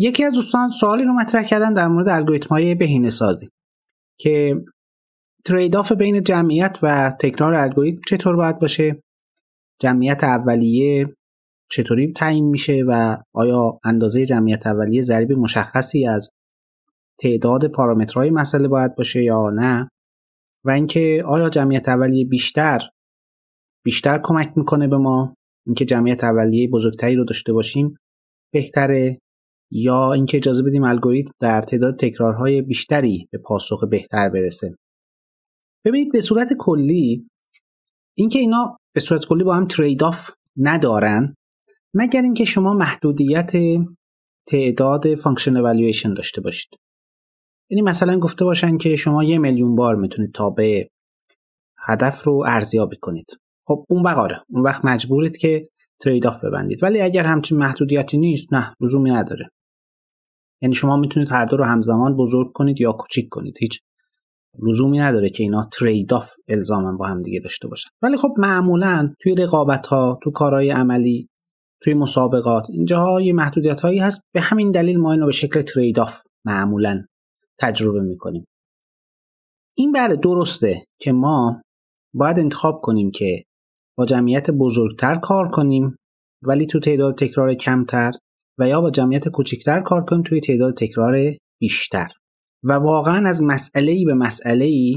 یکی از دوستان سوالی رو مطرح کردن در مورد الگوریتم های بهینه سازی که ترید آف بین جمعیت و تکرار الگوریتم چطور باید باشه؟ جمعیت اولیه چطوری تعیین میشه و آیا اندازه جمعیت اولیه ضریب مشخصی از تعداد پارامترهای مسئله باید باشه یا نه؟ و اینکه آیا جمعیت اولیه بیشتر بیشتر کمک می‌کنه به ما؟ اینکه جمعیت اولیه بزرگتری رو داشته باشیم بهتره؟ یا اینکه اجازه بدیم الگوریتم در تعداد تکرارهای بیشتری به پاسخ بهتر برسه. ببینید به صورت کلی اینکه اینا به صورت کلی با هم trade-off ندارن مگر اینکه شما محدودیت تعداد function evaluation داشته باشید. یعنی مثلا گفته باشن که شما یه میلیون بار می‌تونید تابع هدف رو ارزیابی کنید. خب اون وقاره اون وقت مجبورید که trade-off ببندید. ولی اگر همچین محدودیتی نیست نه لزومی نداره. یعنی شما می‌تونید هر دو رو همزمان بزرگ کنید یا کوچیک کنید. هیچ لزومی نداره که اینا trade-off الزاما با هم دیگه داشته باشن. ولی خب معمولا توی رقابت ها تو کارهای عملی توی مسابقات اینجاها یه محدودیت هایی هست. به همین دلیل ما اینو به شکل trade-off معمولا تجربه می‌کنیم. این بله درسته که ما باید انتخاب کنیم که با جمعیت بزرگتر کار کنیم ولی تو تعداد تکرار کمتر و یا با جمعیت کوچکتر کار کنیم توی تعداد تکرار بیشتر. و واقعا از مسئله به مسئله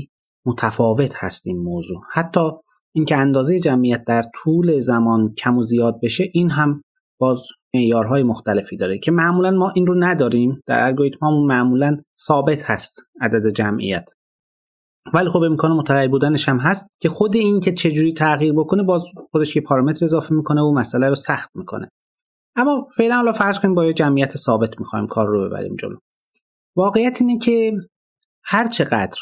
متفاوت هست این موضوع. حتی اینکه اندازه جمعیت در طول زمان کم و زیاد بشه این هم باز معیارهای مختلفی داره که معمولا ما این رو نداریم. در الگوریتم معمولا ثابت هست عدد جمعیت. ولی خب امکان متغیر بودنش هم هست که خود این که چجوری تغییر بکنه باز خودش یه پارامتر اضافه می‌کنه و مسئله رو سخت می‌کنه. اما فعلا حالا فرض کنیم با یه جمعیت ثابت می‌خوایم کار رو ببریم جلو. واقعیت اینه که هر چقدر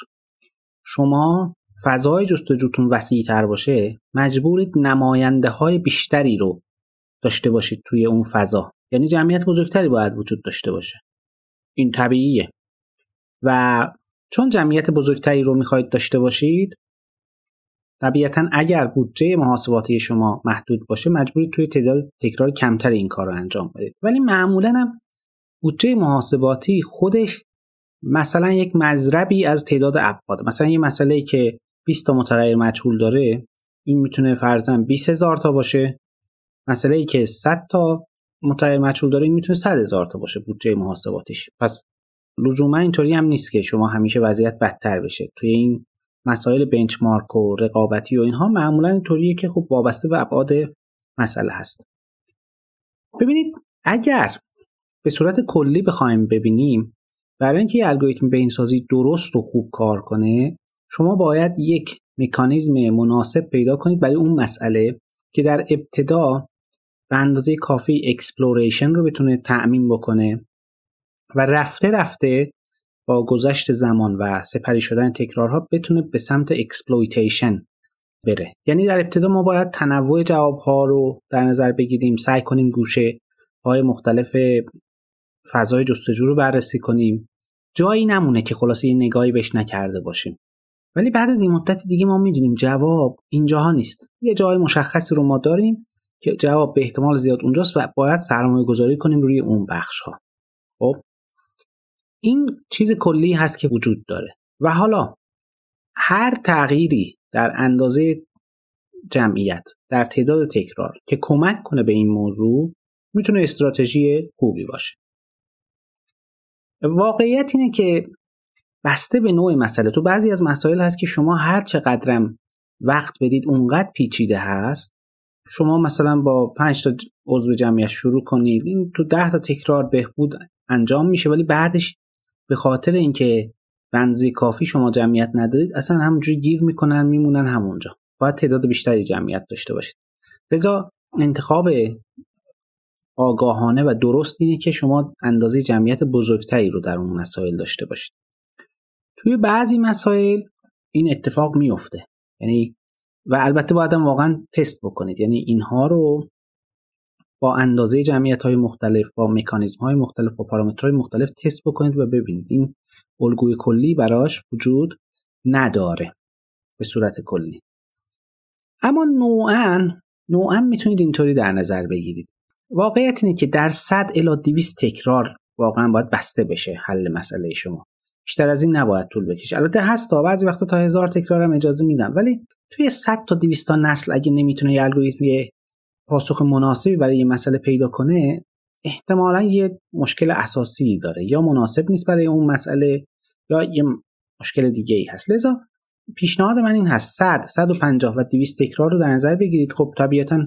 شما فضای جستجوتون وسیع تر باشه مجبورید نماینده های بیشتری رو داشته باشید توی اون فضا. یعنی جمعیت بزرگتری باید وجود داشته باشه. این طبیعیه. و چون جمعیت بزرگتری رو می‌خواهید داشته باشید طبیعتا اگر بودجه محاسباتی شما محدود باشه مجبورید توی تعداد تکرار کمتر این کار رو انجام بدید. ولی معمولا هم بودجه محاسباتی خودش مثلا یک مذربی از تعداد ابعاد مثلا یه مسئله که 20 تا متغیر مجهول داره این می‌تونه فرضاً 20 هزار تا باشه. مسئله ای که 100 تا متغیر مجهول داره این می‌تونه 100 هزار تا باشه بودجه محاسباتیش. پس لزوما اینطوری هم نیست که شما همیشه وضعیت بدتر بشه. توی این مسائل بنچمارک و رقابتی و اینها معمولا اینطوریه که خب وابسته به ابعاد مسئله هست. ببینید اگر به صورت کلی بخوایم ببینیم برای اینکه یه الگوریتم بینسازی درست و خوب کار کنه شما باید یک مکانیزم مناسب پیدا کنید برای اون مسئله که در ابتدا به اندازه کافی exploration رو بتونه تأمین بکنه و رفته رفته با گذشت زمان و سپری شدن تکرارها بتونه به سمت exploitation بره. یعنی در ابتدا ما باید تنوع جوابها رو در نظر بگیریم سعی کنیم گوشه های مختلف فضای جستجو رو بررسی کنیم. جایی نمونه که خلاصه یه نگاهی بهش نکرده باشیم. ولی بعد از این مدت دیگه ما می‌دونیم جواب اینجاها نیست. یه جای مشخصی رو ما داریم که جواب به احتمال زیاد اونجاست و باید سرمایه گذاری کنیم روی اون بخش ها خب؟ این چیز کلی هست که وجود داره. و حالا هر تغییری در اندازه جمعیت در تعداد تکرار که کمک کنه به این موضوع می‌تونه استراتژی خوبی باشه. واقعیت اینه که بسته به نوع مسئله تو بعضی از مسائل هست که شما هر چقدرم وقت بدید اونقدر پیچیده هست شما مثلا با 5 تا عضو جمعیت شروع کنید این تو 10 تا تکرار بهبود انجام میشه ولی بعدش به خاطر اینکه بنزی کافی شما جمعیت ندارید اصلا همونجوری گیر می‌کنن میمونن همونجا. باید تعداد بیشتری جمعیت داشته باشید. لذا انتخاب آگاهانه و درست اینه که شما اندازه جمعیت بزرگتری رو در اون مسائل داشته باشید. توی بعضی مسائل این اتفاق میفته یعنی و البته باید واقعا تست بکنید. یعنی اینها رو با اندازه جمعیت های مختلف با مکانیزم های مختلف با پارامترهای مختلف تست بکنید و ببینید. این الگوی کلی براش وجود نداره به صورت کلی. اما نوعا نوعا می‌تونید اینطوری در نظر بگیرید. واقعیت اینه که در 100 الی 200 تکرار واقعا باید بسته بشه حل مسئله شما. بیشتر از این نباید طول بکشه. البته هست تا بعضی وقتا تا هزار تکرار هم اجازه میدن ولی توی 100 تا 200 تا نسل اگه نمی‌تونه یه الگوریتم پاسخ مناسبی برای یه مسئله پیدا کنه احتمالا یه مشکل اساسی داره یا مناسب نیست برای اون مسئله یا یه مشکل دیگه ای هست. لذا پیشنهاد من این هست 100 150 و 200 تکرار رو در نظر بگیرید. خب طبیعتا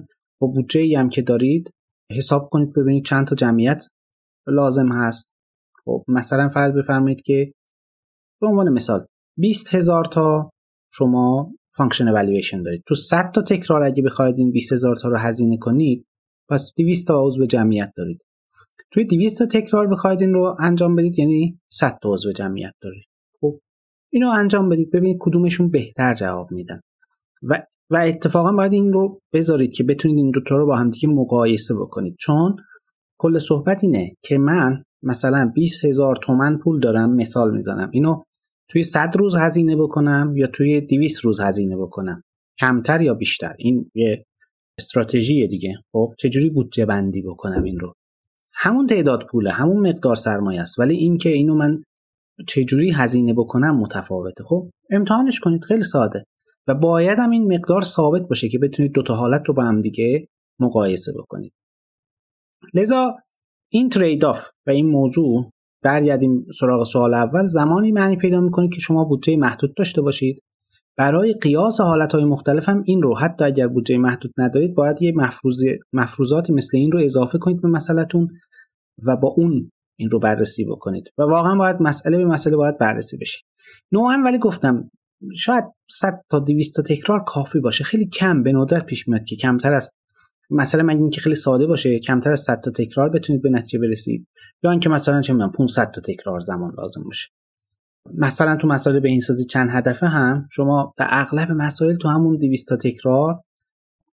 با بودجه ای هم که دارید حساب کنید ببینید چند تا جمعیت لازم هست. خب مثلا فرض بفرمایید که به عنوان مثال 20 هزار تا شما function evaluation دارید. تو 100 تا تکرار اگه بخواید این 20 هزار تا رو هزینه کنید پس 200 تا عضو جمعیت دارید. توی 200 تا تکرار بخواید این رو انجام بدید یعنی 100 تا عضو جمعیت دارید. خب اینو انجام بدید. ببینید کدومشون بهتر جواب میدن. و و اتفاقا باید این رو بذارید که بتونید این دوتا رو با هم دیگه مقایسه بکنید. چون کل صحبت اینه که من مثلا 20 هزار تومن پول دارم مثال می‌زنم. اینو توی 100 روز هزینه بکنم یا توی 200 روز هزینه بکنم؟ کمتر یا بیشتر؟ این یه استراتژی دیگه. خب چجوری بودجه بندی بکنم این رو؟ همون تعداد پوله همون مقدار سرمایه است. ولی اینکه اینو من چجوری هزینه بکنم متفاوته. خب امتحانش کنید خیلی ساده. و باید هم این مقدار ثابت باشه که بتونید دوتا حالت رو با هم دیگه مقایسه بکنید. لذا این ترید آف و این موضوع برگردیم سراغ سوال اول. زمانی معنی پیدا می‌کنه که شما بودجه محدود داشته باشید؟ برای قیاس حالتهای مختلف هم این رو. حتی اگر بودجه محدود ندارید باید یه مفروض مفروضاتی مثل این رو اضافه کنید به مسئلهتون و با اون این رو بررسی بکنید. و واقعا باید مسئله به مسئله باید بررسی بشه. نوعا ولی گفتم شاید 100 تا 200 تا تکرار کافی باشه. خیلی کم به ندرت پیش میاد که کمتر از مثلا مگه اینکه خیلی ساده باشه کمتر از 100 تا تکرار بتونید به نتیجه برسید. یا اینکه مثلا چه می‌دونم 500 تا تکرار زمان لازم باشه. مثلا تو مسائل به این سازی چند هدفه هم شما در اغلب مسائل تو همون 200 تا تکرار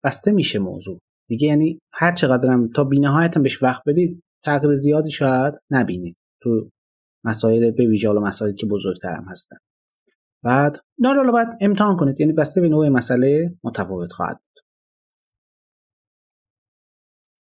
بسته میشه موضوع. دیگه یعنی هر چقدر هم تا بینهایت هم بهش وقت بدید تغییر زیادی شاید نبینید. تو مسائل به ویژه مسائلی که بزرگتر هم هستن. بعد داره باید امتحان کنید. یعنی بسته به نوع مسئله متفاوت خواهد